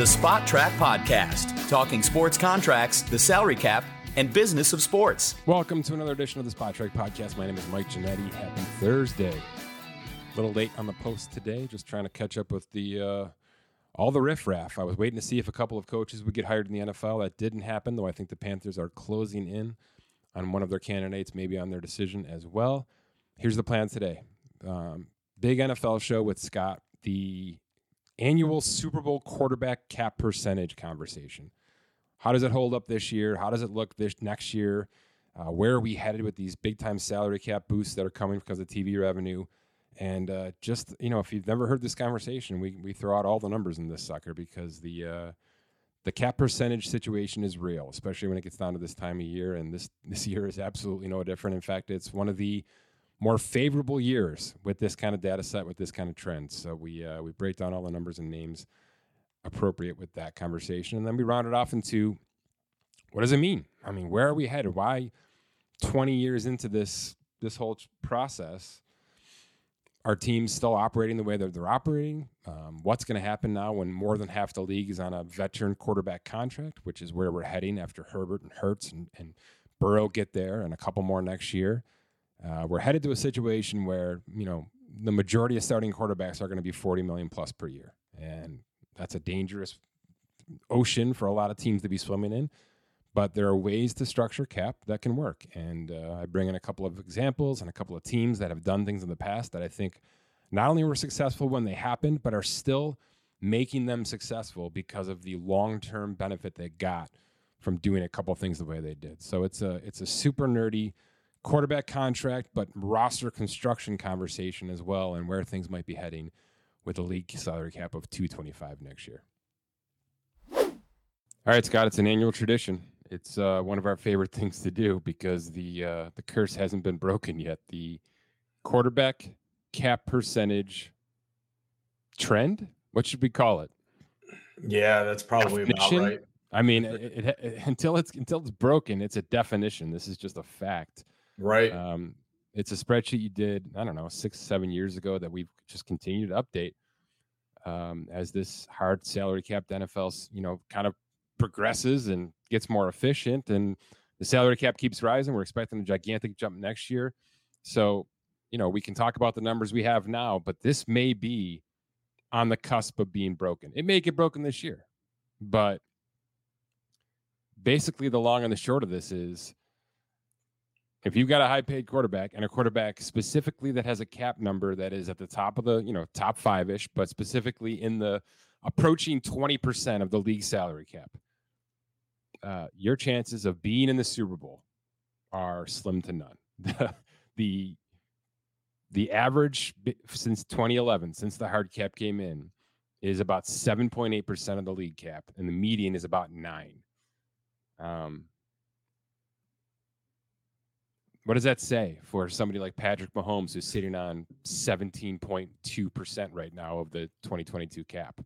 the Spotrac Podcast, talking sports contracts, the salary cap, and business of sports. Welcome to another edition of the Spotrac Podcast. My name is Mike Ginnitti. Happy Thursday. A little late on the post today, just trying to catch up with the uh, all the riffraff. I was waiting to see if a couple of coaches would get hired in the NFL. That didn't happen, though. I think the Panthers are closing in on one of their candidates, maybe on their decision as well. Here's the plan today: um, big NFL show with Scott. The annual Super Bowl quarterback cap percentage conversation. How does it hold up this year? How does it look this next year? Uh, where are we headed with these big time salary cap boosts that are coming because of TV revenue? And uh, just you know, if you've never heard this conversation, we we throw out all the numbers in this sucker because the uh, the cap percentage situation is real, especially when it gets down to this time of year. And this this year is absolutely no different. In fact, it's one of the more favorable years with this kind of data set, with this kind of trend. So we uh, we break down all the numbers and names appropriate with that conversation, and then we round it off into what does it mean? I mean, where are we headed? Why, twenty years into this this whole process, are teams still operating the way that they're operating? Um, what's going to happen now when more than half the league is on a veteran quarterback contract, which is where we're heading after Herbert and Hurts and, and Burrow get there, and a couple more next year. Uh, we're headed to a situation where you know the majority of starting quarterbacks are going to be 40 million plus per year, and that's a dangerous ocean for a lot of teams to be swimming in. But there are ways to structure cap that can work, and uh, I bring in a couple of examples and a couple of teams that have done things in the past that I think not only were successful when they happened, but are still making them successful because of the long-term benefit they got from doing a couple of things the way they did. So it's a it's a super nerdy quarterback contract, but roster construction conversation as well, and where things might be heading with a league salary cap of 225 next year. All right, Scott, it's an annual tradition. It's uh, one of our favorite things to do because the uh, the curse hasn't been broken yet. The quarterback cap percentage trend. What should we call it? Yeah, that's probably definition? about right. I mean, it, it, it, until it's until it's broken, it's a definition. This is just a fact. Right. Um, it's a spreadsheet you did, I don't know, six, seven years ago that we've just continued to update um, as this hard salary cap NFL's, you know, kind of progresses and gets more efficient and the salary cap keeps rising. We're expecting a gigantic jump next year. So, you know, we can talk about the numbers we have now, but this may be on the cusp of being broken. It may get broken this year, but basically the long and the short of this is if you've got a high paid quarterback and a quarterback specifically that has a cap number that is at the top of the, you know, top five ish, but specifically in the approaching 20% of the league salary cap, uh, your chances of being in the Super Bowl are slim to none. the the average since 2011, since the hard cap came in, is about 7.8% of the league cap, and the median is about nine. Um, what does that say for somebody like Patrick Mahomes, who's sitting on 17.2% right now of the 2022 cap?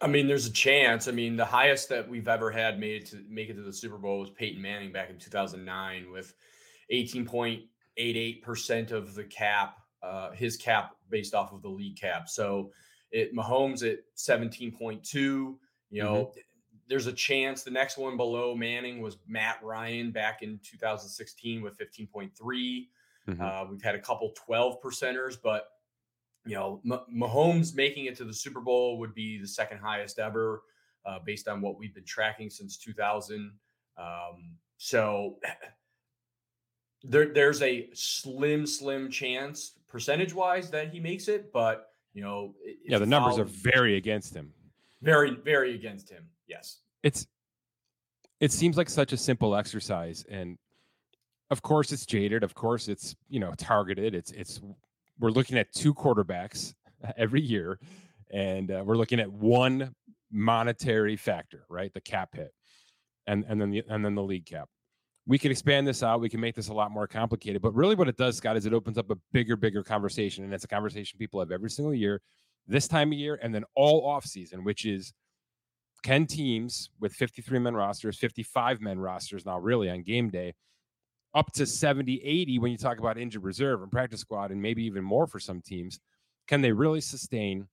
I mean, there's a chance. I mean, the highest that we've ever had made to make it to the Super Bowl was Peyton Manning back in 2009 with 18.88% of the cap, uh, his cap based off of the league cap. So it Mahomes at 17.2, you know, mm-hmm there's a chance the next one below Manning was Matt Ryan back in 2016 with 15.3. Mm-hmm. Uh, we've had a couple 12 percenters, but you know, M- Mahomes making it to the Super Bowl would be the second highest ever, uh, based on what we've been tracking since 2000. Um, so there, there's a slim, slim chance percentage wise that he makes it, but you know, yeah, the numbers are very against him. Very, very against him. Yes. It's it seems like such a simple exercise and of course it's jaded, of course it's, you know, targeted. It's it's we're looking at two quarterbacks every year and uh, we're looking at one monetary factor, right? The cap hit. And and then the and then the league cap. We can expand this out. We can make this a lot more complicated. But really, what it does, Scott, is it opens up a bigger, bigger conversation. And it's a conversation people have every single year, this time of year, and then all off season, which is can teams with 53 men rosters, 55 men rosters now, really on game day, up to 70, 80 when you talk about injured reserve and practice squad, and maybe even more for some teams, can they really sustain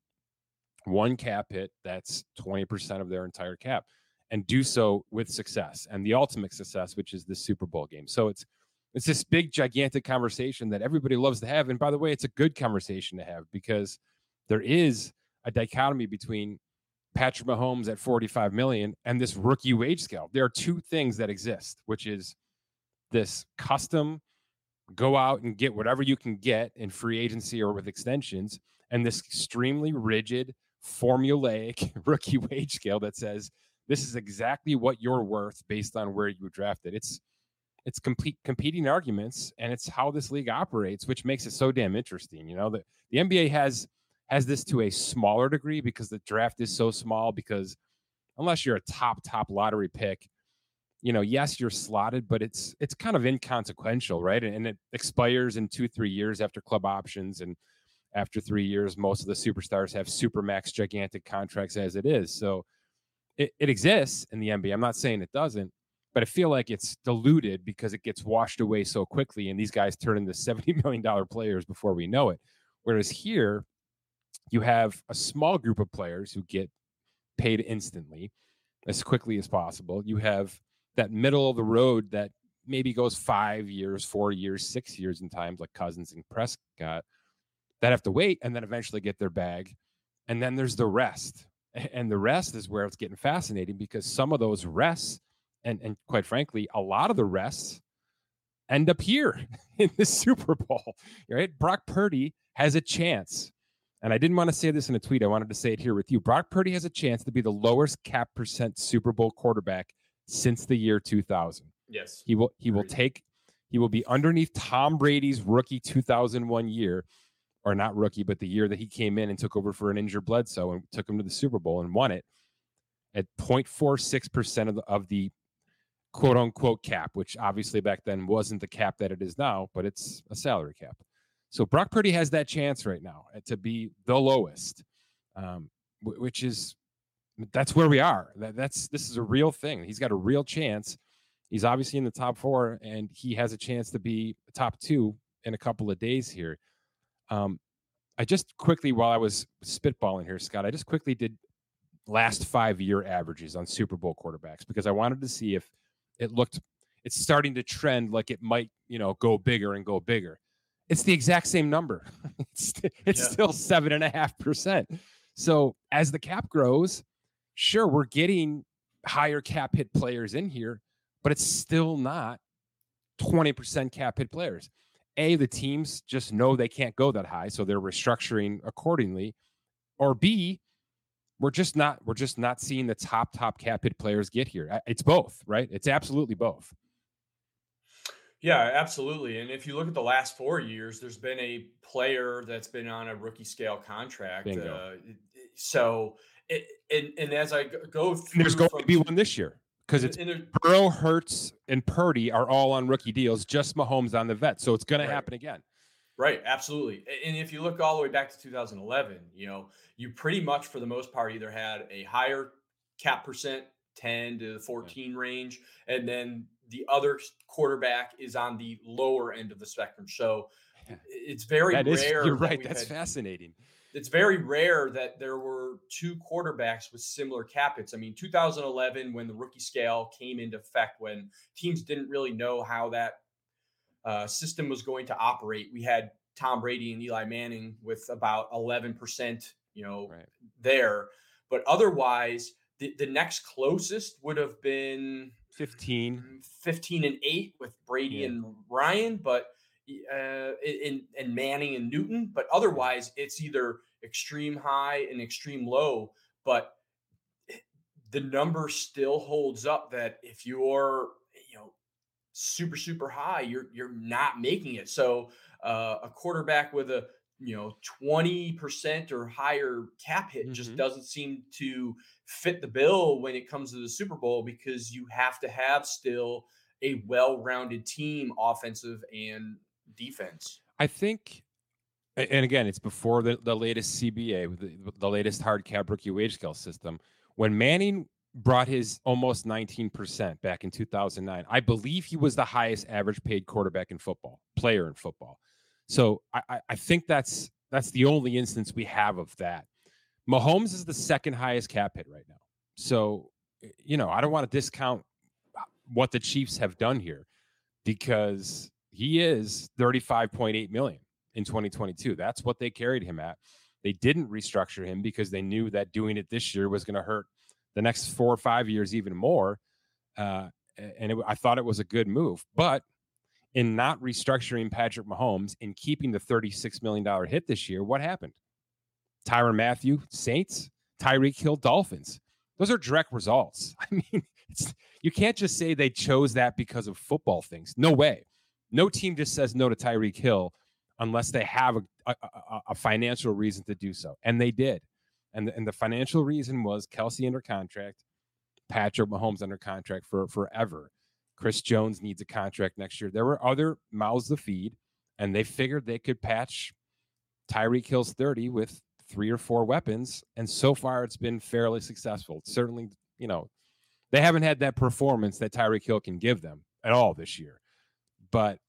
one cap hit that's 20% of their entire cap and do so with success and the ultimate success, which is the Super Bowl game. So it's it's this big, gigantic conversation that everybody loves to have. And by the way, it's a good conversation to have because there is a dichotomy between Patrick Mahomes at 45 million and this rookie wage scale. There are two things that exist, which is this custom go out and get whatever you can get in free agency or with extensions, and this extremely rigid, formulaic rookie wage scale that says this is exactly what you're worth based on where you were drafted. It's it's complete competing arguments, and it's how this league operates, which makes it so damn interesting. You know, the, the NBA has has this to a smaller degree because the draft is so small. Because unless you're a top top lottery pick, you know, yes, you're slotted, but it's it's kind of inconsequential, right? And, and it expires in two three years after club options, and after three years, most of the superstars have super max gigantic contracts as it is. So it, it exists in the NBA. I'm not saying it doesn't, but I feel like it's diluted because it gets washed away so quickly, and these guys turn into seventy million dollar players before we know it. Whereas here, you have a small group of players who get paid instantly as quickly as possible. You have that middle of the road that maybe goes five years, four years, six years in times, like Cousins and Prescott, that have to wait and then eventually get their bag. And then there's the rest. And the rest is where it's getting fascinating because some of those rests, and, and quite frankly, a lot of the rests end up here in the Super Bowl, right? Brock Purdy has a chance and I didn't want to say this in a tweet. I wanted to say it here with you. Brock Purdy has a chance to be the lowest cap percent Super Bowl quarterback since the year 2000. Yes. He will he will take he will be underneath Tom Brady's rookie 2001 year or not rookie but the year that he came in and took over for an injured Bledsoe and took him to the Super Bowl and won it at 0.46% of the, of the quote unquote cap, which obviously back then wasn't the cap that it is now, but it's a salary cap. So Brock Purdy has that chance right now uh, to be the lowest, um, which is that's where we are. That, that's this is a real thing. He's got a real chance. He's obviously in the top four, and he has a chance to be top two in a couple of days here. Um, I just quickly, while I was spitballing here, Scott, I just quickly did last five year averages on Super Bowl quarterbacks because I wanted to see if it looked it's starting to trend like it might, you know, go bigger and go bigger it's the exact same number. it's it's yeah. still seven and a half percent. So as the cap grows, sure, we're getting higher cap hit players in here, but it's still not 20% cap hit players. A, the teams just know they can't go that high, so they're restructuring accordingly. Or B, we're just not we're just not seeing the top top cap hit players get here. It's both, right? It's absolutely both. Yeah, absolutely. And if you look at the last four years, there's been a player that's been on a rookie scale contract. Uh, so, it, and, and as I go through, there's going to be one this year because it's Burrow, Hurts, and Purdy are all on rookie deals. Just Mahomes on the vet, so it's going right. to happen again. Right, absolutely. And if you look all the way back to 2011, you know, you pretty much for the most part either had a higher cap percent 10 to 14 range and then the other quarterback is on the lower end of the spectrum. So it's very that is, rare. You're right. That's had, fascinating. It's very rare that there were two quarterbacks with similar cap hits. I mean, 2011, when the rookie scale came into effect, when teams didn't really know how that uh, system was going to operate, we had Tom Brady and Eli Manning with about 11%, you know, right. there. But otherwise, the, the next closest would have been 15 15 and 8 with Brady yeah. and Ryan but uh in and Manning and Newton but otherwise it's either extreme high and extreme low but the number still holds up that if you're you know super super high you're you're not making it so uh, a quarterback with a you know 20% or higher cap hit mm-hmm. just doesn't seem to fit the bill when it comes to the Super Bowl because you have to have still a well-rounded team offensive and defense. I think and again, it's before the, the latest CBA, the, the latest hard cap rookie wage scale system. When Manning brought his almost 19% back in 2009, I believe he was the highest average paid quarterback in football, player in football. So I, I think that's that's the only instance we have of that. Mahomes is the second highest cap hit right now. So, you know, I don't want to discount what the Chiefs have done here because he is 35.8 million in 2022. That's what they carried him at. They didn't restructure him because they knew that doing it this year was going to hurt the next four or five years even more. Uh, and it, I thought it was a good move. But in not restructuring Patrick Mahomes and keeping the $36 million hit this year, what happened? Tyrann Mathieu, Saints, Tyreek Hill, Dolphins. Those are direct results. I mean, you can't just say they chose that because of football things. No way. No team just says no to Tyreek Hill unless they have a, a, a, financial reason to do so. And they did. And the, and the financial reason was Kelce under contract, Patrick Mahomes under contract for forever. Chris Jones needs a contract next year. There were other mouths to feed, and they figured they could patch Tyreek Hill's 30 with three or four weapons. And so far, it's been fairly successful. Certainly, you know, they haven't had that performance that Tyreek Hill can give them at all this year. But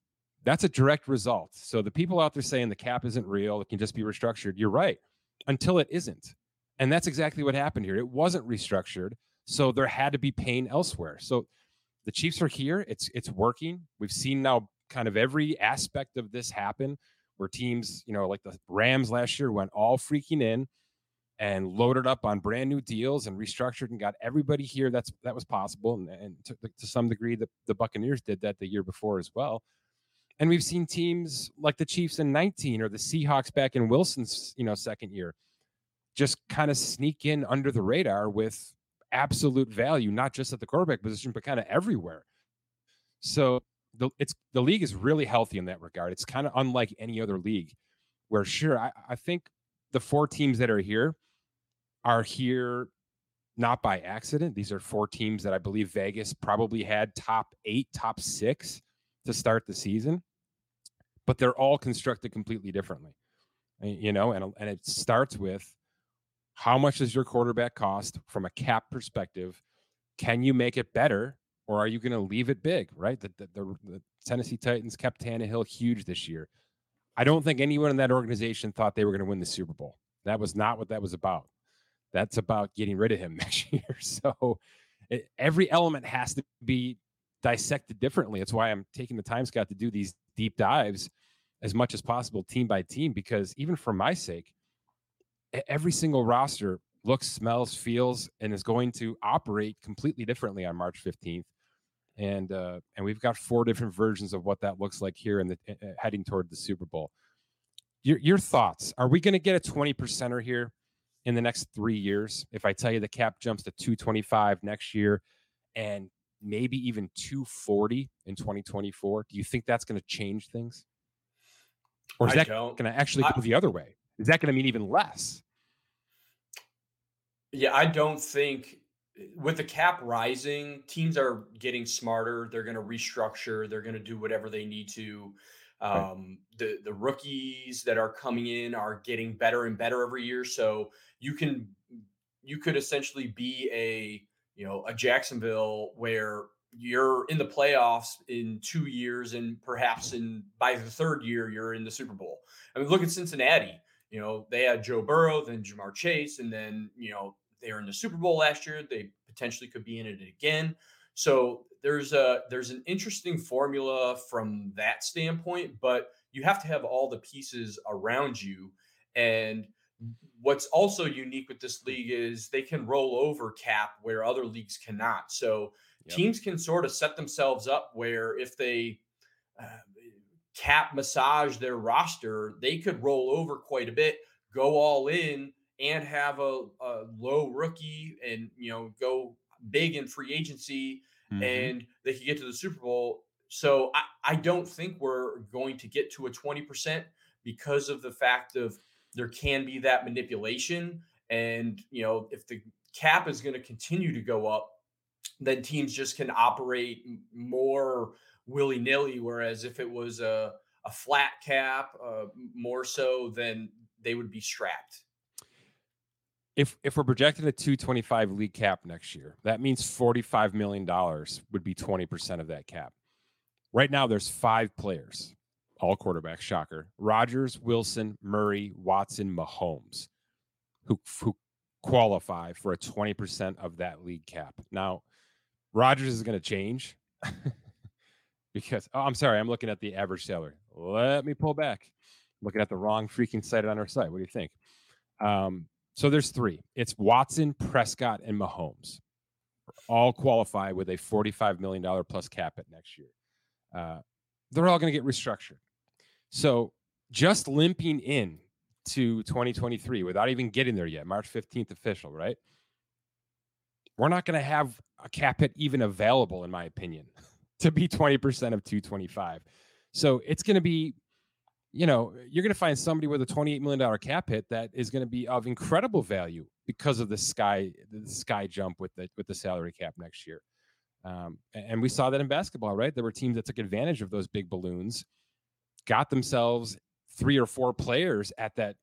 that's a direct result. So the people out there saying the cap isn't real, it can just be restructured, you're right, until it isn't. And that's exactly what happened here. It wasn't restructured. So there had to be pain elsewhere. So the Chiefs are here. It's it's working. We've seen now kind of every aspect of this happen where teams, you know, like the Rams last year went all freaking in and loaded up on brand new deals and restructured and got everybody here that's that was possible and, and to, to some degree the, the Buccaneers did that the year before as well. And we've seen teams like the Chiefs in 19 or the Seahawks back in Wilson's, you know, second year just kind of sneak in under the radar with absolute value, not just at the quarterback position, but kind of everywhere. So the it's the league is really healthy in that regard. It's kind of unlike any other league, where sure, I, I think the four teams that are here are here not by accident. These are four teams that I believe Vegas probably had top eight, top six to start the season, but they're all constructed completely differently. Eh, you know, and and it starts with how much does your quarterback cost from a cap perspective? Can you make it better or are you going to leave it big, right? The, the, the, the, Tennessee Titans kept Tannehill huge this year. I don't think anyone in that organization thought they were going to win the Super Bowl. That was not what that was about. That's about getting rid of him next year. So it, every element has to be dissected differently. That's why I'm taking the time, Scott, to do these deep dives as much as possible, team by team, because even for my sake, every single roster looks, smells, feels, and is going to operate completely differently on March 15th. And uh, and we've got four different versions of what that looks like here in the uh, heading toward the Super Bowl. Your your thoughts? Are we going to get a 20 percenter here in the next three years? If I tell you the cap jumps to 225 next year, and maybe even 240 in 2024, do you think that's going to change things? Or is I that going to actually go I, the other way? Is that going to mean even less? Yeah, I don't think with the cap rising, teams are getting smarter. They're going to restructure. They're going to do whatever they need to. Um, right. The the rookies that are coming in are getting better and better every year. So you can you could essentially be a you know a Jacksonville where you're in the playoffs in two years and perhaps in by the third year you're in the Super Bowl. I mean, look at Cincinnati. You know, they had Joe Burrow, then Ja'Marr Chase, and then, you know, they were in the Super Bowl last year. They potentially could be in it again. So there's a there's an interesting formula from that standpoint, but you have to have all the pieces around you. And what's also unique with this league is they can roll over cap where other leagues cannot. So yep. teams can sort of set themselves up where if they uh, cap massage their roster, they could roll over quite a bit, go all in, and have a, a low rookie and you know go big in free agency mm-hmm. and they could get to the Super Bowl. So I, I don't think we're going to get to a 20% because of the fact of there can be that manipulation. And you know, if the cap is going to continue to go up, then teams just can operate more willy nilly. Whereas if it was a, a flat cap, uh, more so, then they would be strapped. If if we're projecting a 225 league cap next year, that means 45 million dollars would be 20 percent of that cap. Right now, there's five players, all quarterbacks. Shocker: Rodgers, Wilson, Murray, Watson, Mahomes, who who qualify for a 20% of that league cap. Now, Rodgers is going to change because, oh, I'm sorry, I'm looking at the average salary. Let me pull back. I'm looking at the wrong freaking site on our site. What do you think? Um, so there's three it's Watson, Prescott, and Mahomes. All qualify with a $45 million plus cap at next year. Uh, they're all going to get restructured. So just limping in to 2023 without even getting there yet, March 15th official, right? We're not going to have a cap hit even available, in my opinion, to be 20% of 225. So it's going to be, you know, you're going to find somebody with a $28 million cap hit that is going to be of incredible value because of the sky, the sky jump with the with the salary cap next year. Um, and we saw that in basketball, right? There were teams that took advantage of those big balloons, got themselves three or four players at that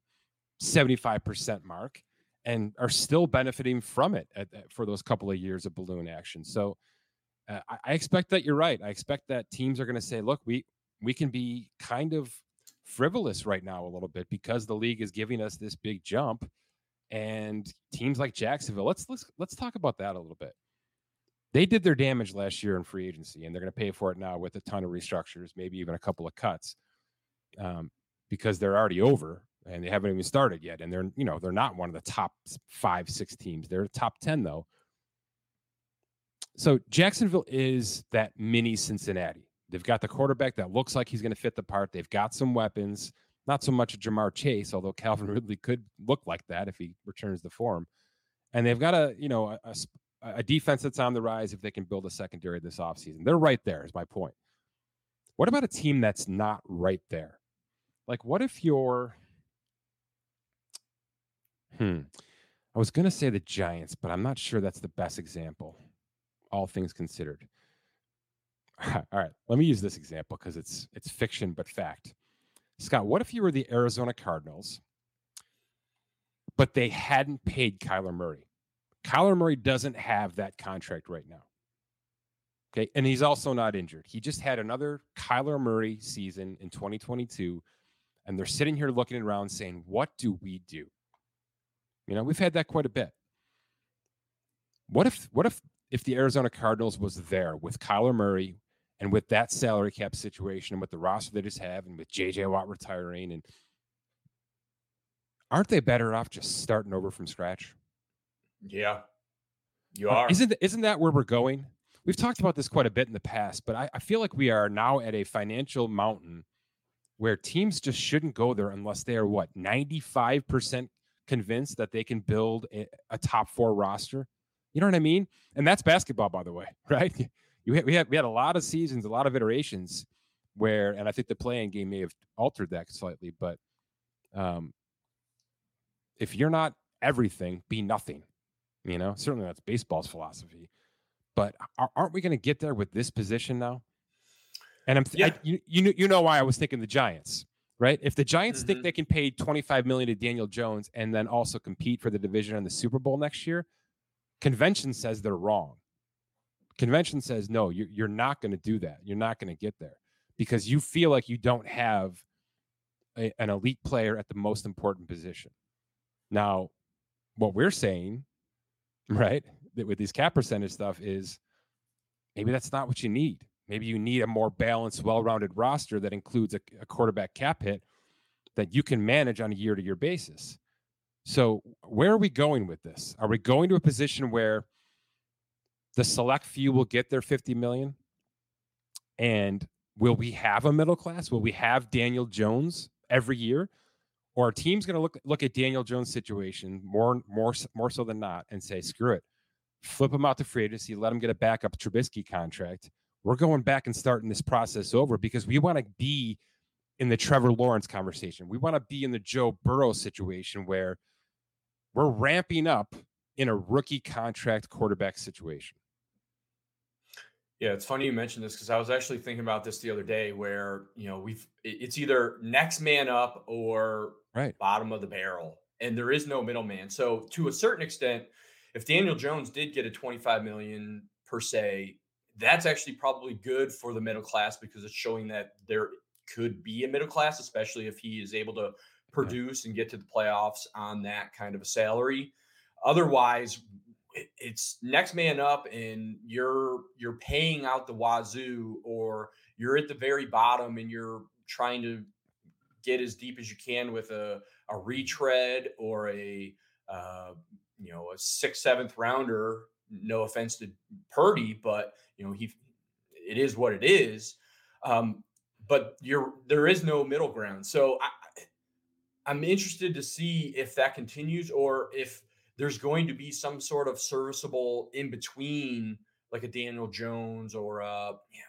75% mark and are still benefiting from it at, at, for those couple of years of balloon action. So uh, I, I, expect that you're right. I expect that teams are going to say, look, we we can be kind of frivolous right now a little bit because the league is giving us this big jump and teams like Jacksonville. Let's let's let's talk about that a little bit. They did their damage last year in free agency and they're going to pay for it now with a ton of restructures, maybe even a couple of cuts. Um, because they're already over and they haven't even started yet. And they're, you know, they're not one of the top five, six teams. They're top 10 though. So Jacksonville is that mini Cincinnati. They've got the quarterback that looks like he's going to fit the part. They've got some weapons, not so much a Ja'Marr Chase, although Calvin Ridley could look like that if he returns the form. And they've got a, you know, a, a, a defense that's on the rise if they can build a secondary this offseason. They're right there, is my point. What about a team that's not right there? Like, what if you're. Hmm. I was going to say the Giants, but I'm not sure that's the best example, all things considered. All right, let me use this example because it's it's fiction but fact. Scott, what if you were the Arizona Cardinals, but they hadn't paid Kyler Murray? Kyler Murray doesn't have that contract right now. Okay, and he's also not injured. He just had another Kyler Murray season in 2022 and they're sitting here looking around saying, What do we do? You know, we've had that quite a bit. What if, what if, if the Arizona Cardinals was there with Kyler Murray and with that salary cap situation and with the roster they just have and with JJ Watt retiring and aren't they better off just starting over from scratch? Yeah, you are. Isn't isn't that where we're going? We've talked about this quite a bit in the past, but I, I feel like we are now at a financial mountain where teams just shouldn't go there unless they are what 95% convinced that they can build a, a, top four roster. You know what I mean? And that's basketball, by the way, right? You we had we had a lot of seasons, a lot of iterations where, and I think the play-in game may have altered that slightly, but um, if you're not everything, be nothing. You know, certainly that's baseball's philosophy. But aren't we going to get there with this position now? And I'm th- yeah. I, you, you you know why I was thinking the Giants, right? If the Giants mm-hmm. think they can pay 25 million to Daniel Jones and then also compete for the division and the Super Bowl next year, convention says they're wrong. Convention says no, you're you're not going to do that. You're not going to get there because you feel like you don't have a, an elite player at the most important position. Now, what we're saying, right, that with these cap percentage stuff is maybe that's not what you need. Maybe you need a more balanced, well rounded roster that includes a, a, quarterback cap hit that you can manage on a year to year basis. So, where are we going with this? Are we going to a position where the select few will get their 50 million? And will we have a middle class? Will we have Daniel Jones every year? Or are teams going to look look at Daniel Jones' situation more more more so than not and say, screw it, flip him out to free agency, let him get a backup Trubisky contract, we're going back and starting this process over because we want to be in the Trevor Lawrence conversation. We want to be in the Joe Burrow situation where we're ramping up in a rookie contract quarterback situation. Yeah, it's funny you mentioned this because I was actually thinking about this the other day where, you know, we've it's either next man up or right. bottom of the barrel. And there is no middleman. So to a certain extent, if Daniel Jones did get a 25 million per se that's actually probably good for the middle class because it's showing that there could be a middle class, especially if he is able to produce and get to the playoffs on that kind of a salary. otherwise, it's next man up, and you're you're paying out the wazoo, or you're at the very bottom, and you're trying to get as deep as you can with a a retread or a uh, you know a sixth seventh rounder. No offense to Purdy, but you know he it is what it is. Um, but you're there is no middle ground. So I'm interested to see if that continues or if there's going to be some sort of serviceable in between, like a Daniel Jones or uh, yeah,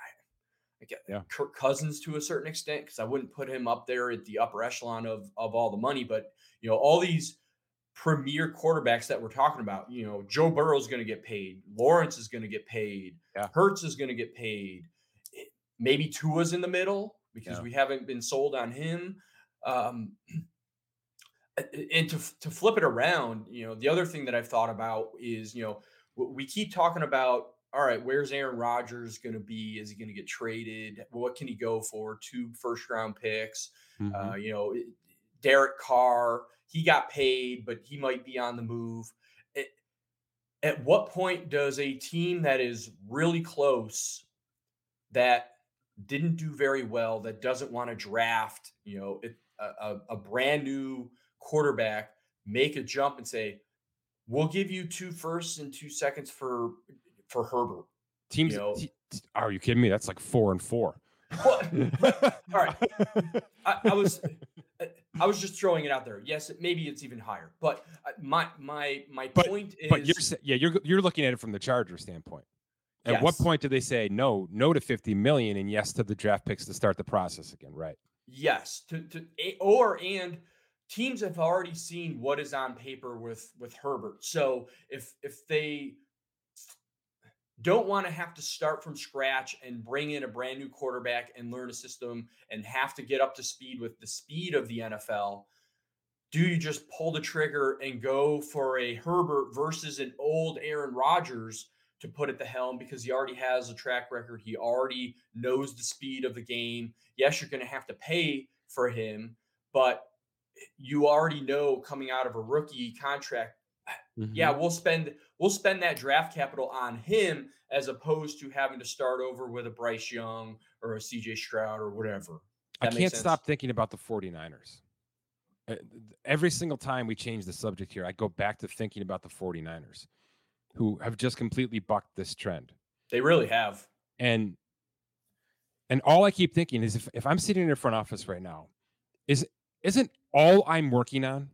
I get yeah. Kirk Cousins to a certain extent because I wouldn't put him up there at the upper echelon of of all the money, but you know all these premier quarterbacks that we're talking about. You know, Joe Burrow is going to get paid, Lawrence is going to get paid, yeah. Hurts is going to get paid. Maybe Tua's in the middle because yeah. we haven't been sold on him. Um, and to to flip it around, you know, the other thing that I've thought about is, you know, we keep talking about all right, where's Aaron Rodgers going to be? Is he going to get traded? What can he go for? Two first round picks. Mm-hmm. Uh, you know, Derek Carr, he got paid, but he might be on the move. It, at what point does a team that is really close, that didn't do very well, that doesn't want to draft, you know, it, a, a brand new quarterback make a jump and say, "We'll give you two firsts and two seconds for for Herbert." Teams, you know, are you kidding me? That's like four and four. Well, all right, I, I, was I was just throwing it out there. Yes, maybe it's even higher, but uh, my my my but, point is, but you're yeah you're you're looking at it from the Charger standpoint. At yes. what point do they say no, no to 50 million and yes to the draft picks to start the process again? Right. Yes. To, to or and teams have already seen what is on paper with with Herbert. So if if they don't want to have to start from scratch and bring in a brand new quarterback and learn a system and have to get up to speed with the speed of the NFL, do you just pull the trigger and go for a Herbert versus an old Aaron Rodgers to put at the helm because he already has a track record? He already knows the speed of the game. Yes, you're going to have to pay for him, but you already know coming out of a rookie contract mm-hmm. yeah we'll spend we'll spend that draft capital on him as opposed to having to start over with a Bryce Young or a CJ Stroud or whatever. That I can't stop thinking about the 49ers. Uh, every single time we change the subject here I go back to thinking about the 49ers who have just completely bucked this trend. They really have. And and all I keep thinking is if, if I'm sitting in a front office right now is isn't all I'm working on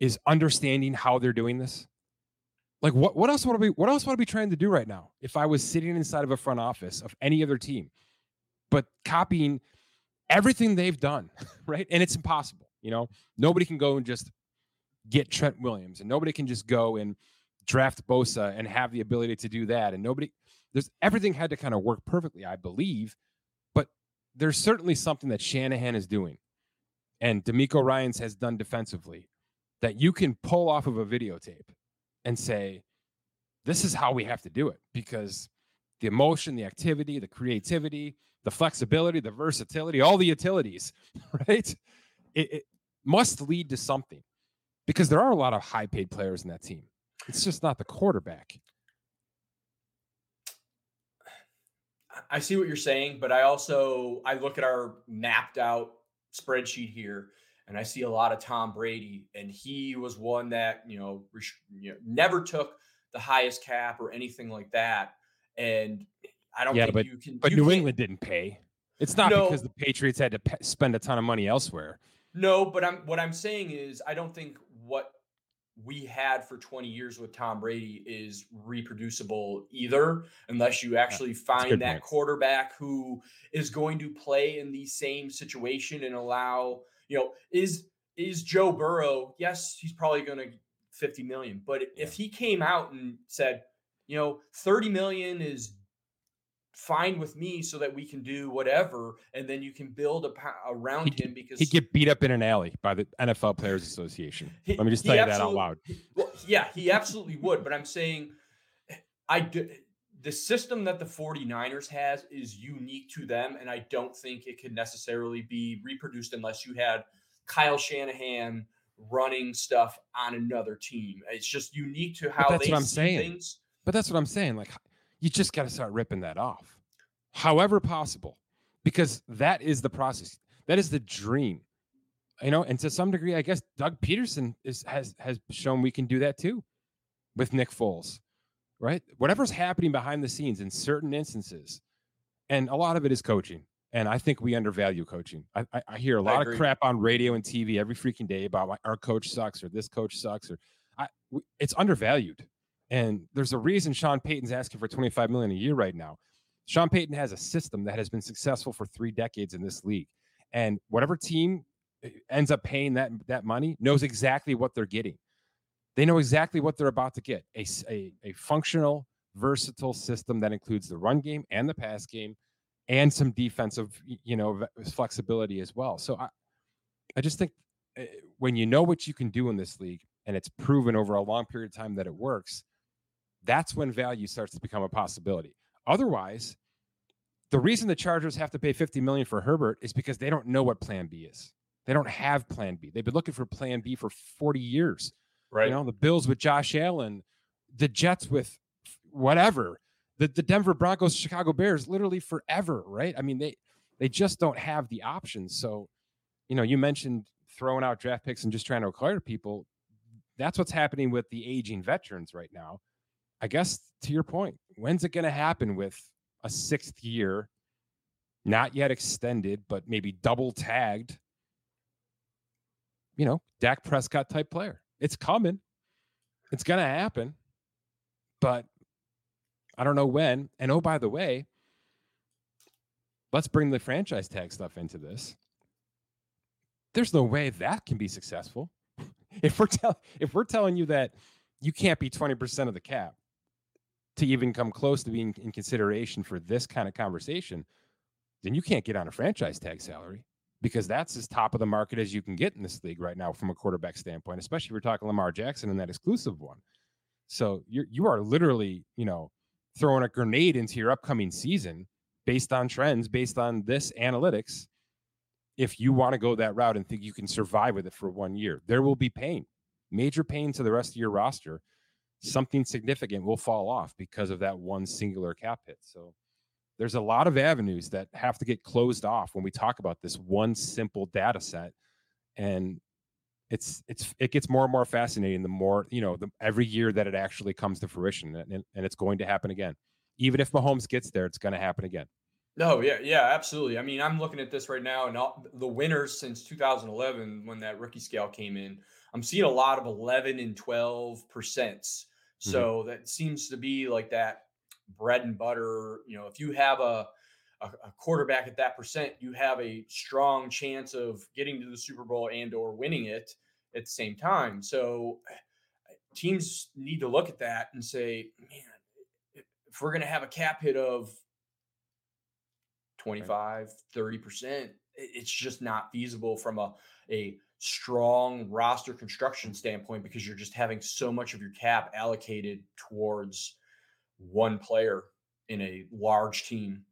is understanding how they're doing this? Like what what else would I be what else would I be trying to do right now if I was sitting inside of a front office of any other team, but copying everything they've done, right? And it's impossible. You know, nobody can go and just get Trent Williams, and nobody can just go and draft Bosa and have the ability to do that. And nobody, there's everything had to kind of work perfectly, I believe. But there's certainly something that Shanahan is doing and DeMeco mm-hmm. Ryans has done defensively that you can pull off of a videotape and say, this is how we have to do it because the emotion, the activity, the creativity, the flexibility, the versatility, all the utilities, right? It, it must lead to something because there are a lot of high paid players in that team. It's just not the quarterback. I see what you're saying, but I also I look at our mapped out spreadsheet here and I see a lot of Tom Brady, and he was one that you know, you know, never took the highest cap or anything like that. And I don't yeah, think but, you can. But you New can, England didn't pay. It's not no, because the Patriots had to spend a ton of money elsewhere. No, but I'm what I'm saying is I don't think we had for 20 years with Tom Brady is reproducible either, unless you actually find that point. quarterback who is going to play in the same situation and allow, you know, is is Joe Burrow, yes, he's probably going to 50 million, but if he came out and said, you know, 30 million is fine with me so that we can do whatever and then you can build a, around he, him because he'd get beat up in an alley by the NFL Players Association. He, Let me just tell you that out loud. Well, yeah, he absolutely would, but I'm saying I do, the system that the 49ers has is unique to them and I don't think it could necessarily be reproduced unless you had Kyle Shanahan running stuff on another team. It's just unique to how that's what I'm saying. Things. But that's what I'm saying. Like you just got to start ripping that off, however possible, because that is the process. That is the dream. You know, and to some degree, I guess Doug Pederson is has has shown we can do that too with Nick Foles, right? Whatever's happening behind the scenes in certain instances, and a lot of it is coaching. And I think we undervalue coaching. I, I, I hear a lot of crap on radio and TV every freaking day about our coach sucks or this coach sucks or I, it's undervalued. And there's a reason Sean Payton's asking for 25 million a year right now. Sean Payton has a system that has been successful for three decades in this league. And whatever team eh, ends up paying that that money knows exactly what they're getting. They know exactly what they're about to get. A, a, a functional, versatile system that includes the run game and the pass game and some defensive, you know, flexibility as well. So I, I just think eh, when you know what you can do in this league and it's proven over a long period of time that it works, that's when value starts to become a possibility. Otherwise, the reason the Chargers have to pay 50 million for Herbert is because they don't know what plan B is. They don't have plan B. They've been looking for plan B for 40 years. Right. You know, the Bills with Josh Allen, the Jets with whatever the, the Denver Broncos, Chicago Bears, literally forever, right? I mean, they they just don't have the options. So, you know, you mentioned throwing out draft picks and just trying to acquire people. That's what's happening with the aging veterans right now. I guess to your point, when's it going to happen with a sixth year, not yet extended, but maybe double tagged, you know, Dak Prescott type player? It's coming. It's going to happen. But I don't know when. And oh, by the way, let's bring the franchise tag stuff into this. There's no way that can be successful. if we're tell- if we're telling you that you can't be 20% of the cap to even come close to being in consideration for this kind of conversation, then you can't get on a franchise tag salary because that's as top of the market as you can get in this league right now from a quarterback standpoint, especially if we're talking Lamar Jackson and that exclusive one. So you're you are literally, you know, throwing a grenade into your upcoming season based on trends, based on this analytics, if you want to go that route and think you can survive with it for one year, there will be pain, major pain to the rest of your roster. Something significant will fall off because of that one singular cap hit. So there's a lot of avenues that have to get closed off when we talk about this one simple data set. And it's it's it gets more and more fascinating the more you know the every year that it actually comes to fruition and, and it's going to happen again even if mahomes gets there it's going to happen again no yeah yeah absolutely i mean i'm looking at this right now and all, the winners since 2011 when that rookie scale came in i'm seeing a lot of 11 and 12 percents so mm-hmm. that seems to be like that bread and butter you know if you have a a, quarterback at that percent, you have a strong chance of getting to the Super Bowl and or winning it at the same time. So teams need to look at that and say, man, if we're going to have a cap hit of 25, 30%, it's just not feasible from a, a strong roster construction standpoint because you're just having so much of your cap allocated towards one player in a large team.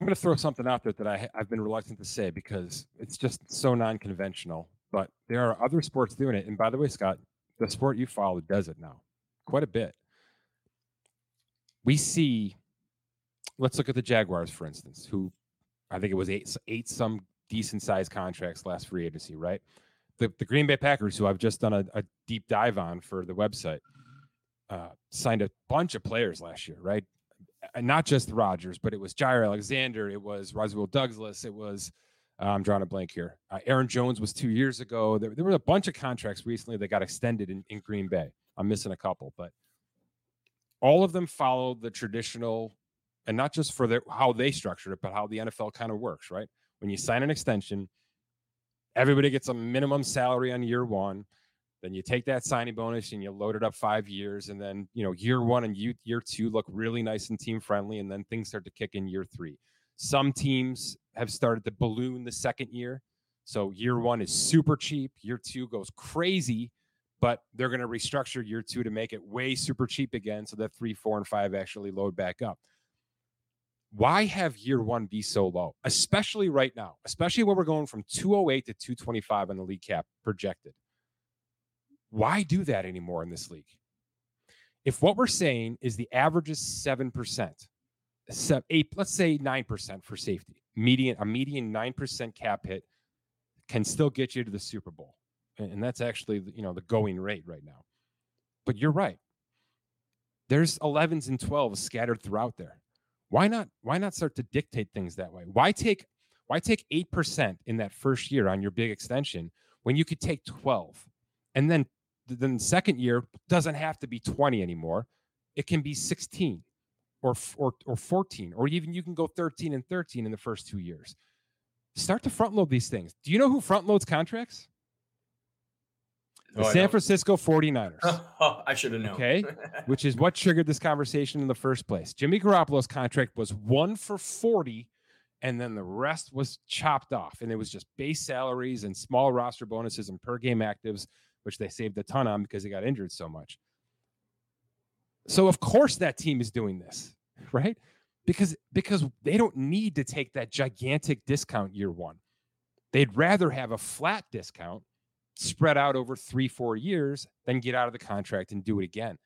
I'm going to throw something out there that I, I've been reluctant to say because it's just so non-conventional. But there are other sports doing it. And by the way, Scott, the sport you follow does it now quite a bit. We see, let's look at the Jaguars, for instance, who I think it was eight, eight some decent sized contracts last free agency, right? The, the Green Bay Packers, who I've just done a, a deep dive on for the website, uh, signed a bunch of players last year, right? not just Rodgers, but it was Jaire Alexander, it was Rasul Douglas, it was uh, I'm drawing a blank here. Uh, Aaron Jones was two years ago. There, there, were a bunch of contracts recently that got extended in, in Green Bay. I'm missing a couple, but all of them followed the traditional, and not just for their how they structured it, but how the NFL kind of works. Right when you sign an extension, everybody gets a minimum salary on year one then you take that signing bonus and you load it up five years, and then you know year one and year two look really nice and team friendly, and then things start to kick in year three. Some teams have started to balloon the second year, so year one is super cheap, year two goes crazy, but they're going to restructure year two to make it way super cheap again, so that three, four, and five actually load back up. Why have year one be so low, especially right now, especially when we're going from 208 to 225 on the league cap projected? Why do that anymore in this league? If what we're saying is the average is 7%, seven, eight, let's say 9% for safety, median, a median 9% cap hit can still get you to the Super Bowl. And that's actually, you know, the going rate right now. But you're right. There's 11s and 12s scattered throughout there. Why not why not start to dictate things that way? Why take why take 8% in that first year on your big extension when you could take 12? And then then the second year doesn't have to be 20 anymore. It can be 16 or, or, or 14, or even you can go 13 and 13 in the first two years. Start to front load these things. Do you know who front loads contracts? The oh, San Francisco 49ers. Oh, I should have known. Okay. Which is what triggered this conversation in the first place. Jimmy Garoppolo's contract was one for 40, and then the rest was chopped off. And it was just base salaries and small roster bonuses and per game actives, which they saved a ton on because he got injured so much. So of course that team is doing this, right? Because because they don't need to take that gigantic discount year one. They'd rather have a flat discount spread out over three, four years then get out of the contract and do it again.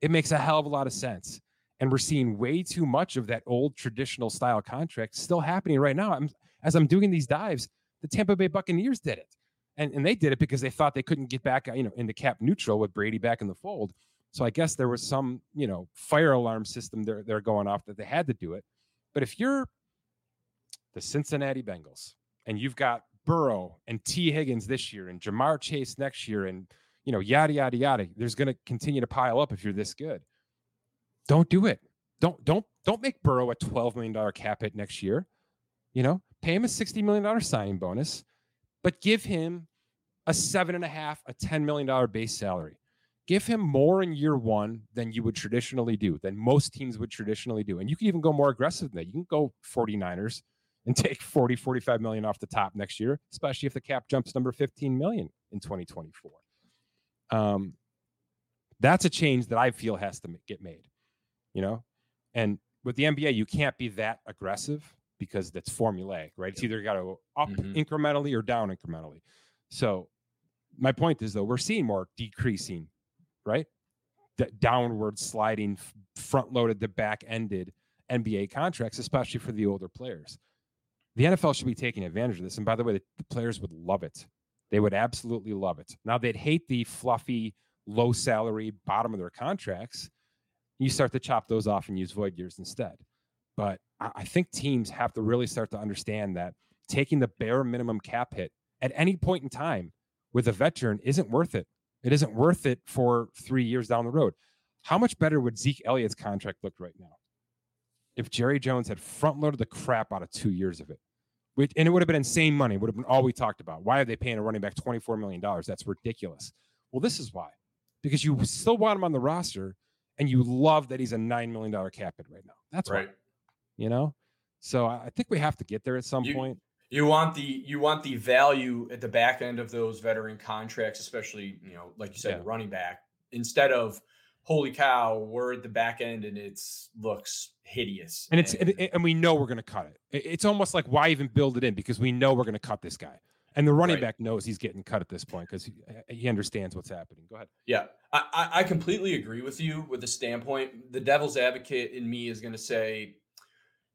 It makes a hell of a lot of sense. And we're seeing way too much of that old traditional style contract still happening right now. I'm, as I'm doing these dives, the Tampa Bay Buccaneers did it. And, and they did it because they thought they couldn't get back, uh, you know, into cap neutral with Brady back in the fold. So I guess there was some, you know, fire alarm system they're, they're going off that they had to do it. But if you're the Cincinnati Bengals and you've got Burrow and Tee Higgins this year and Ja'Marr Chase next year and, you know, yada, yada, yada, there's going to continue to pile up if you're this good. Don't do it. Don't, don't, don't make Burrow a $12 million cap hit next year. You know, pay him a $60 million signing bonus, but give him a seven and a half, a $10 million base salary give him more in year one than you would traditionally do, than most teams would traditionally do. And you can even go more aggressive than that. You can go 49ers and take 40, 45 million off the top next year, especially if the cap jumps number 15 million in 2024. Um, that's a change that I feel has to get made, you know? And with the NBA, you can't be that aggressive because that's formulaic, right? It's either got to go up mm-hmm. incrementally or down incrementally. So my point is though, we're seeing more decreasing right? D- downward sliding, front loaded to back ended NBA contracts, especially for the older players. The NFL should be taking advantage of this. And by the way, the, the players would love it. They would absolutely love it. Now, they'd hate the fluffy, low salary, bottom of their contracts. You start to chop those off and use void years instead. But I, I think teams have to really start to understand that taking the bare minimum cap hit at any point in time with a veteran isn't worth it it isn't worth it for three years down the road. How much better would Zeke Elliott's contract look right now if Jerry Jones had front loaded the crap out of two years of it? and it would have been insane money. Would have been all we talked about. Why are they paying a running back $24 million? That's ridiculous. Well, this is why. Because you still want him on the roster and you love that he's a $9 million cap hit right now. That's right. Why, you know? So I think we have to get there at some you, point. You want the you want the value at the back end of those veteran contracts, especially you know, like you said, yeah. running back, instead of holy cow, we're at the back end and it's looks hideous. And it's and, and we know we're going to cut it. It's almost like why even build it in because we know we're going to cut this guy. And the running right. back knows he's getting cut at this point because he, uh, he understands what's happening. Go ahead. Yeah, I, I completely agree with you with the standpoint. The devil's advocate in me is going to say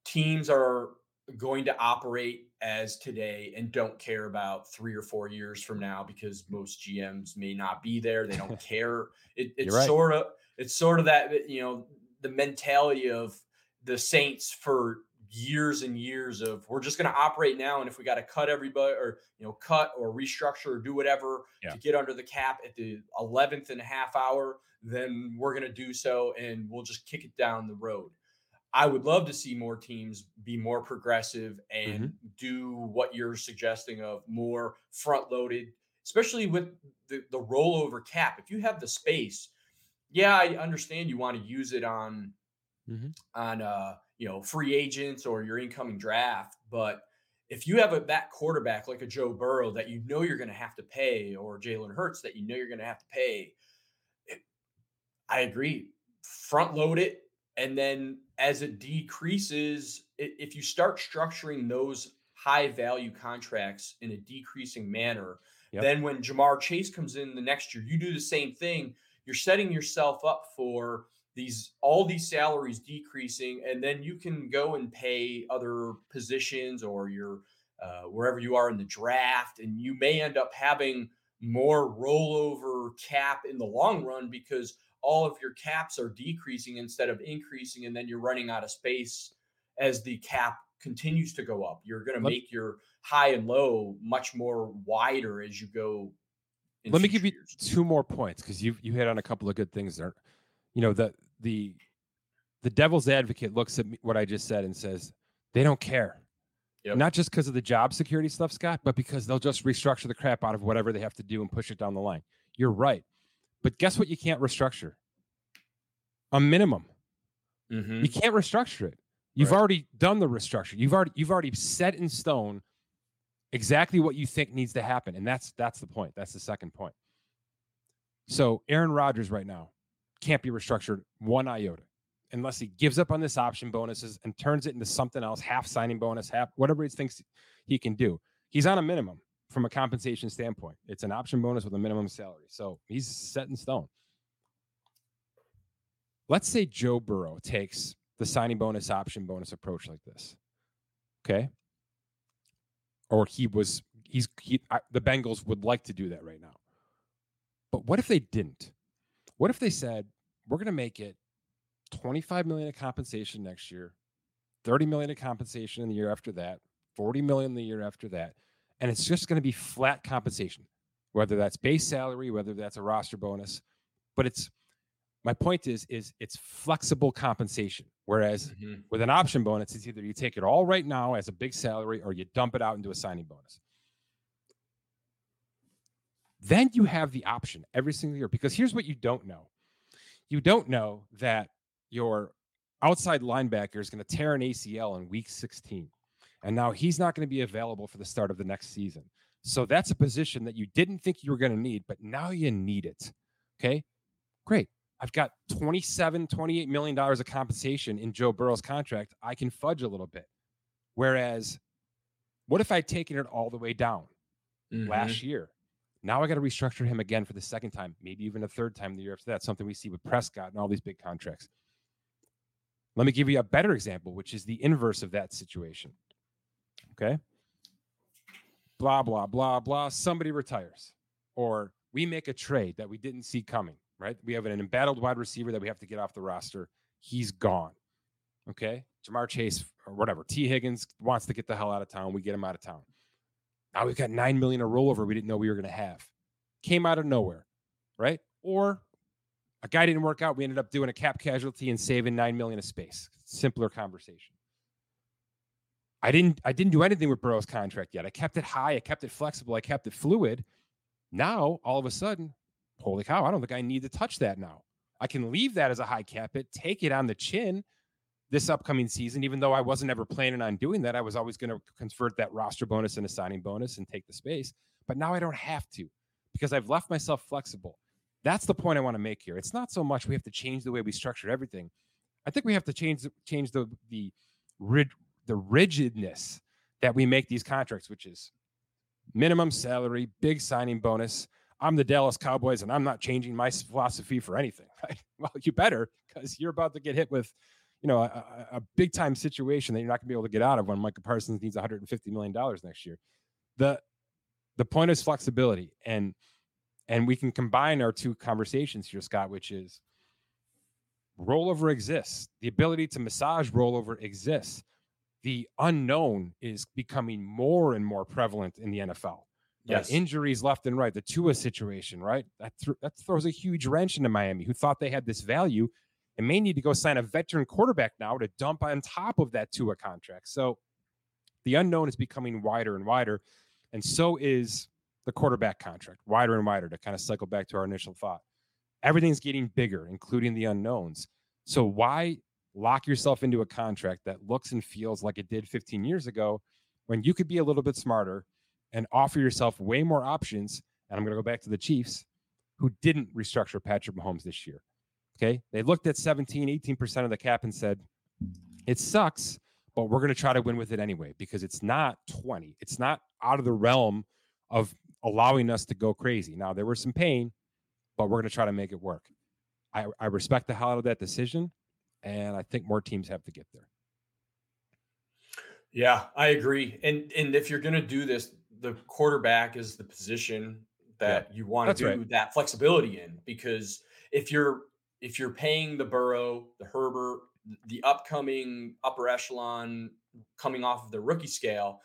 teams are going to operate as today and don't care about three or four years from now because most GMs may not be there. They don't care. It, it's right. sort of it's sort of that uh, you know the mentality of the Saints for years and years of we're just going to operate now and if we got to cut everybody or you know cut or restructure or do whatever yeah. to get under the cap at the 11th and a half hour then we're going to do so and we'll just kick it down the road I would love to see more teams be more progressive and mm-hmm. do what you're suggesting of more front loaded, especially with the, the rollover cap. If you have the space, yeah, I understand you want to use it on mm-hmm. on uh, you know, free agents or your incoming draft, but if you have a that quarterback like a Joe Burrow that you know you're going to have to pay, or Jalen Hurts that you know you're going to have to pay, it, I agree. Front load it, and then as it decreases, if you start structuring those high value contracts in a decreasing manner, yep. then when Ja'Marr Chase comes in the next year, you do the same thing. You're setting yourself up for these all these salaries decreasing, and then you can go and pay other positions or your uh, wherever you are in the draft, and you may end up having more rollover cap in the long run because all of your caps are decreasing instead of increasing, and then you're running out of space as the cap continues to go up. You're going to make your high and low much more wider as you go. Let me give you years. two more points because you you hit on a couple of good things there. You know the the the devil's advocate looks at me, what I just said and says they don't care. Yep. Not just because of the job security stuff, Scott, but because they'll just restructure the crap out of whatever they have to do and push it down the line. You're right. But guess what? You can't restructure a minimum. Mm-hmm. You can't restructure it. You've right. already done the restructure. You've already you've already set in stone exactly what you think needs to happen, and that's that's the point. That's the second point. So Aaron Rodgers right now can't be restructured one iota unless he gives up on this option bonuses and turns it into something else, half signing bonus, half whatever he thinks he can do. He's on a minimum from a compensation standpoint. It's an option bonus with a minimum salary. So he's set in stone. Let's say Joe Burrow takes the signing bonus option bonus approach like this. Okay. Or he was, he's, he, I, the Bengals would like to do that right now. But what if they didn't? What if they said, we're going to make it 25 million of compensation next year, 30 million of compensation in the year after that, 40 million the year after that. And it's just going to be flat compensation, whether that's base salary, whether that's a roster bonus. But it's my point is, is it's flexible compensation. Whereas mm-hmm. with an option bonus, it's either you take it all right now as a big salary or you dump it out into a signing bonus. Then you have the option every single year because here's what you don't know. You don't know that your outside linebacker is going to tear an ACL in week 16. And now he's not going to be available for the start of the next season. So that's a position that you didn't think you were going to need, but now you need it. Okay. Great. I've got 27, 28 million dollars of compensation in Joe Burrow's contract. I can fudge a little bit. Whereas, what if I'd taken it all the way down mm-hmm. last year? Now I got to restructure him again for the second time, maybe even a third time the year after that. Something we see with Prescott and all these big contracts. Let me give you a better example, which is the inverse of that situation. Okay. Blah, blah, blah, blah. Somebody retires, or we make a trade that we didn't see coming, right? We have an embattled wide receiver that we have to get off the roster. He's gone. Okay. Ja'Marr Chase or whatever. Tee Higgins wants to get the hell out of town. We get him out of town. Now we've got nine million a rollover we didn't know we were going to have. Came out of nowhere, right? Or a guy didn't work out. We ended up doing a cap casualty and saving nine million of space. Simpler conversation. I didn't I didn't do anything with Burrow's contract yet. I kept it high, I kept it flexible, I kept it fluid. Now, all of a sudden, holy cow, I don't think I need to touch that now. I can leave that as a high cap hit, take it on the chin this upcoming season, even though I wasn't ever planning on doing that. I was always going to convert that roster bonus into a signing bonus and take the space. But now I don't have to because I've left myself flexible. That's the point I want to make here. It's not so much we have to change the way we structure everything. I think we have to change change the the rid, the rigidness that we make these contracts, which is minimum salary, big signing bonus. I'm the Dallas Cowboys, and I'm not changing my philosophy for anything. Right? Well, you better because you're about to get hit with, you know, a, a big time situation that you're not going to be able to get out of when Micah Parsons needs 150 million dollars next year. The the point is flexibility and and we can combine our two conversations here, Scott, which is rollover exists. The ability to massage rollover exists. The unknown is becoming more and more prevalent in the NFL. Yes. injuries left and right. The Tua situation, right? That, th- that throws a huge wrench into Miami, who thought they had this value and may need to go sign a veteran quarterback now to dump on top of that Tua contract. So the unknown is becoming wider and wider. And so is the quarterback contract wider and wider to kind of cycle back to our initial thought. Everything's getting bigger, including the unknowns. So why lock yourself into a contract that looks and feels like it did 15 years ago when you could be a little bit smarter and offer yourself way more options? And I'm going to go back to the Chiefs who didn't restructure Patrick Mahomes this year. Okay. They looked at 17, 18% of the cap and said, It sucks, but we're going to try to win with it anyway because it's not 20. It's not out of the realm of allowing us to go crazy. Now, there was some pain, but we're going to try to make it work. I, I respect the hell out of that decision, and I think more teams have to get there. Yeah, I agree. And and if you're going to do this, the quarterback is the position that yeah, you want to do right. that flexibility in because if you're if you're paying the Burrow, the Herbert, the upcoming upper echelon coming off of the rookie scale,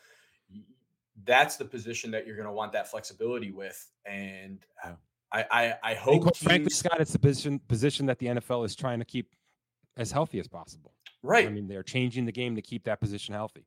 that's the position that you're going to want that flexibility with. And I, I, I hope, teams, frankly, Scott, it's the position position that the NFL is trying to keep as healthy as possible. Right. I mean, they're changing the game to keep that position healthy.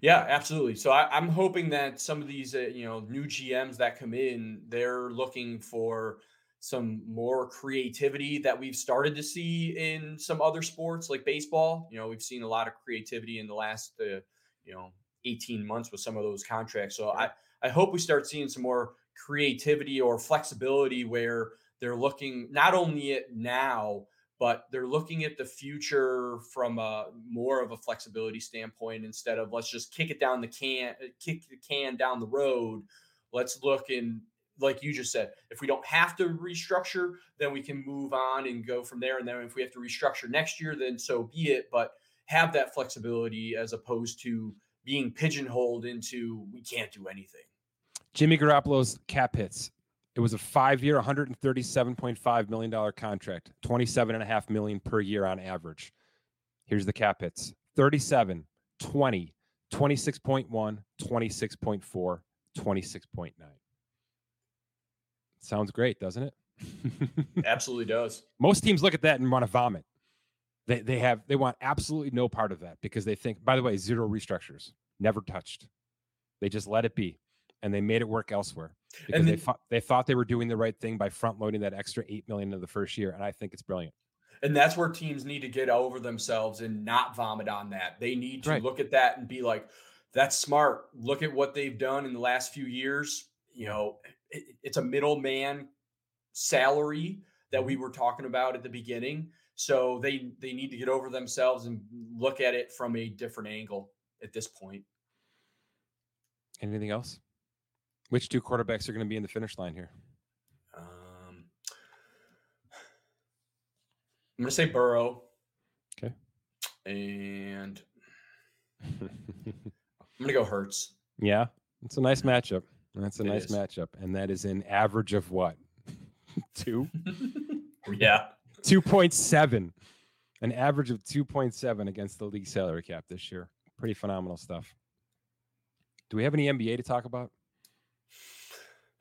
Yeah, absolutely. So I, am hoping that some of these, uh, you know, new GMs that come in, they're looking for some more creativity that we've started to see in some other sports like baseball. You know, we've seen a lot of creativity in the last, uh, you know, 18 months with some of those contracts. So I, I hope we start seeing some more creativity or flexibility where they're looking not only at now, but they're looking at the future from a more of a flexibility standpoint instead of let's just kick it down the can, uh, kick the can down the road. Let's look and like you just said, if we don't have to restructure, then we can move on and go from there. And then if we have to restructure next year, then so be it. But have that flexibility as opposed to being pigeonholed into we can't do anything. Jimmy Garoppolo's cap hits. It was a five-year, $137.5 million contract, 27.5 million per year on average. Here's the cap hits 37, 20, 26.1, 26.4, 26.9. Sounds great, doesn't it? absolutely does. Most teams look at that and want to vomit. They they have they want absolutely no part of that because they think, by the way, zero restructures, never touched. They just let it be, and they made it work elsewhere because then, they thought they thought they were doing the right thing by front loading that extra eight million in the first year, and I think it's brilliant. And that's where teams need to get over themselves and not vomit on that. They need to right. look at that and be like, "That's smart. Look at what they've done in the last few years. You know, it's a middleman salary that we mm-hmm. were talking about at the beginning. So they they need to get over themselves and look at it from a different angle at this point. Anything else? Which two quarterbacks are going to be in the finish line here? Um, I'm going to say Burrow. Okay. And I'm going to go Hurts. Yeah, it's a nice matchup. That's a it nice is. matchup. And that is an average of what? Two? yeah. 2.7. An average of 2.7 against the league salary cap this year. Pretty phenomenal stuff. Do we have any NBA to talk about?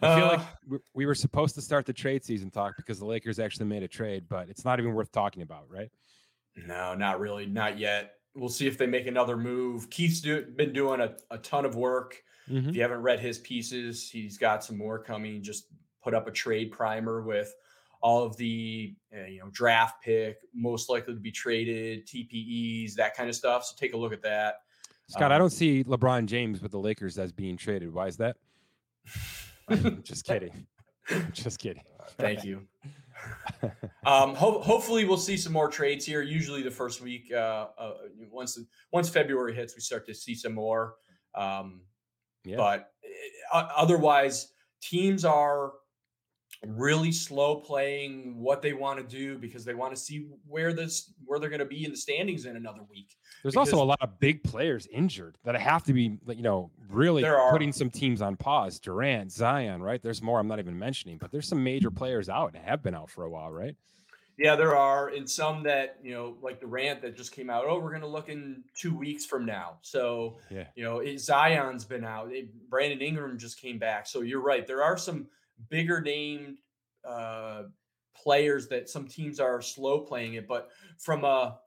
I feel uh, like we were supposed to start the trade season talk because the Lakers actually made a trade, but it's not even worth talking about, right? No, not really. Not yet. We'll see if they make another move. Keith's do, been doing a, a ton of work Mm-hmm. If you haven't read his pieces, he's got some more coming. Just put up a trade primer with all of the uh, you know draft pick, most likely to be traded, TPEs, that kind of stuff. So take a look at that. Scott, um, I don't see LeBron James with the Lakers as being traded. Why is that? just kidding. just kidding. Thank you. um, ho- hopefully, we'll see some more trades here. Usually, the first week, uh, uh, once once February hits, we start to see some more. Um, yeah. But uh, otherwise, teams are really slow playing what they want to do because they want to see where this where they're going to be in the standings in another week. There's because also a lot of big players injured that have to be, you know, really putting some teams on pause. Durant, Zion, right? There's more I'm not even mentioning, but there's some major players out and have been out for a while, right? Yeah, there are, and some that you know, like the rant that just came out. Oh, we're going to look in two weeks from now. So, yeah. you know, it, Zion's been out. It, Brandon Ingram just came back. So you're right. There are some bigger named uh, players that some teams are slow playing it, but from a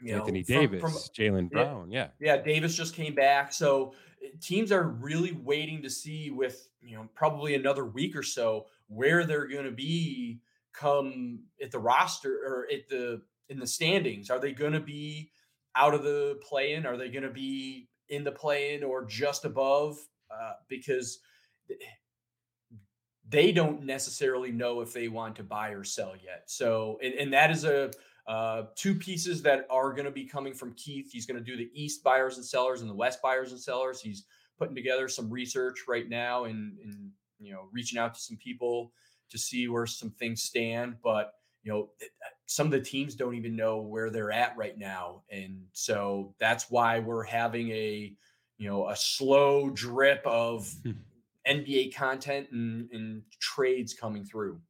you Anthony know, Davis, Jaylen Brown, yeah, yeah, Davis just came back. So eh, teams are really waiting to see with you know probably another week or so where they're going to be come at the roster or at the in the standings? Are they going to be out of the play-in? Are they going to be in the play-in or just above? Uh, because they don't necessarily know if they want to buy or sell yet. So, and, and that is a Uh, two pieces that are going to be coming from Keith. He's going to do the East buyers and sellers and the West buyers and sellers. He's putting together some research right now and, and you know reaching out to some people to see where some things stand. But you know, some of the teams don't even know where they're at right now, and so that's why we're having a you know a slow drip of NBA content and, and trades coming through.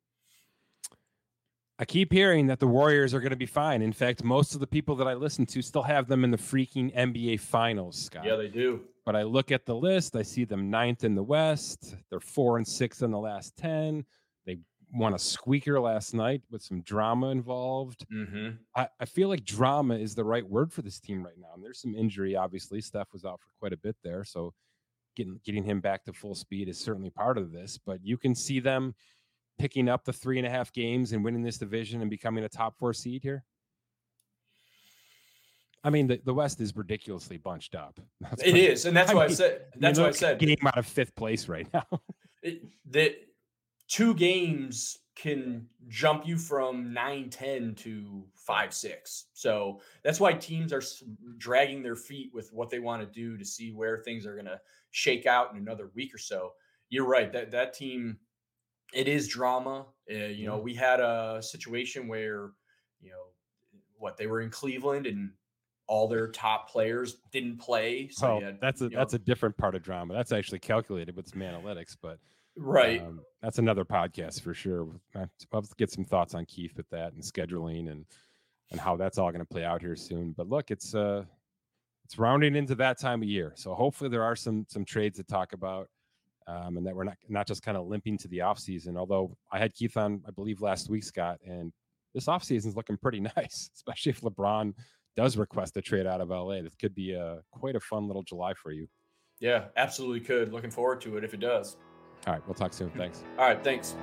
I keep hearing that the Warriors are going to be fine. In fact, most of the people that I listen to still have them in the freaking NBA Finals, Scott. Yeah, they do. But I look at the list, I see them ninth in the West. They're four and six in the last 10. They won a squeaker last night with some drama involved. Mm-hmm. I, I feel like drama is the right word for this team right now. And there's some injury, obviously. Steph was out for quite a bit there. So getting getting him back to full speed is certainly part of this. But you can see them picking up the three and a half games and winning this division and becoming a top four seed here? I mean, the, the West is ridiculously bunched up. That's it is, and that's I why mean, I said. That's why I said game out of fifth place right now. it, the two games can jump you from 9-10 to 5-6 so that's why teams are dragging their feet with what they want to do to see where things are going to shake out in another week or so you're right that that team it is drama. Uh, you know, mm-hmm. we had a situation where, you know, what they were in Cleveland and all their top players didn't play. So oh, had, that's a that's know, a different part of drama. That's actually calculated with some analytics, but right, um, that's another podcast for sure. I'll get some thoughts on Keith with that and scheduling and and how that's all going to play out here soon. But look, it's uh it's rounding into that time of year, so hopefully there are some some trades to talk about um, and that we're not not just kind of limping to the offseason. Although I had Keith on, I believe, last week, Scott, and this offseason is looking pretty nice, especially if LeBron does request a trade out of LA. This could be a quite a fun little July for you. Yeah, absolutely could. Looking forward to it if it does. All right, we'll talk soon. Thanks. All right, thanks.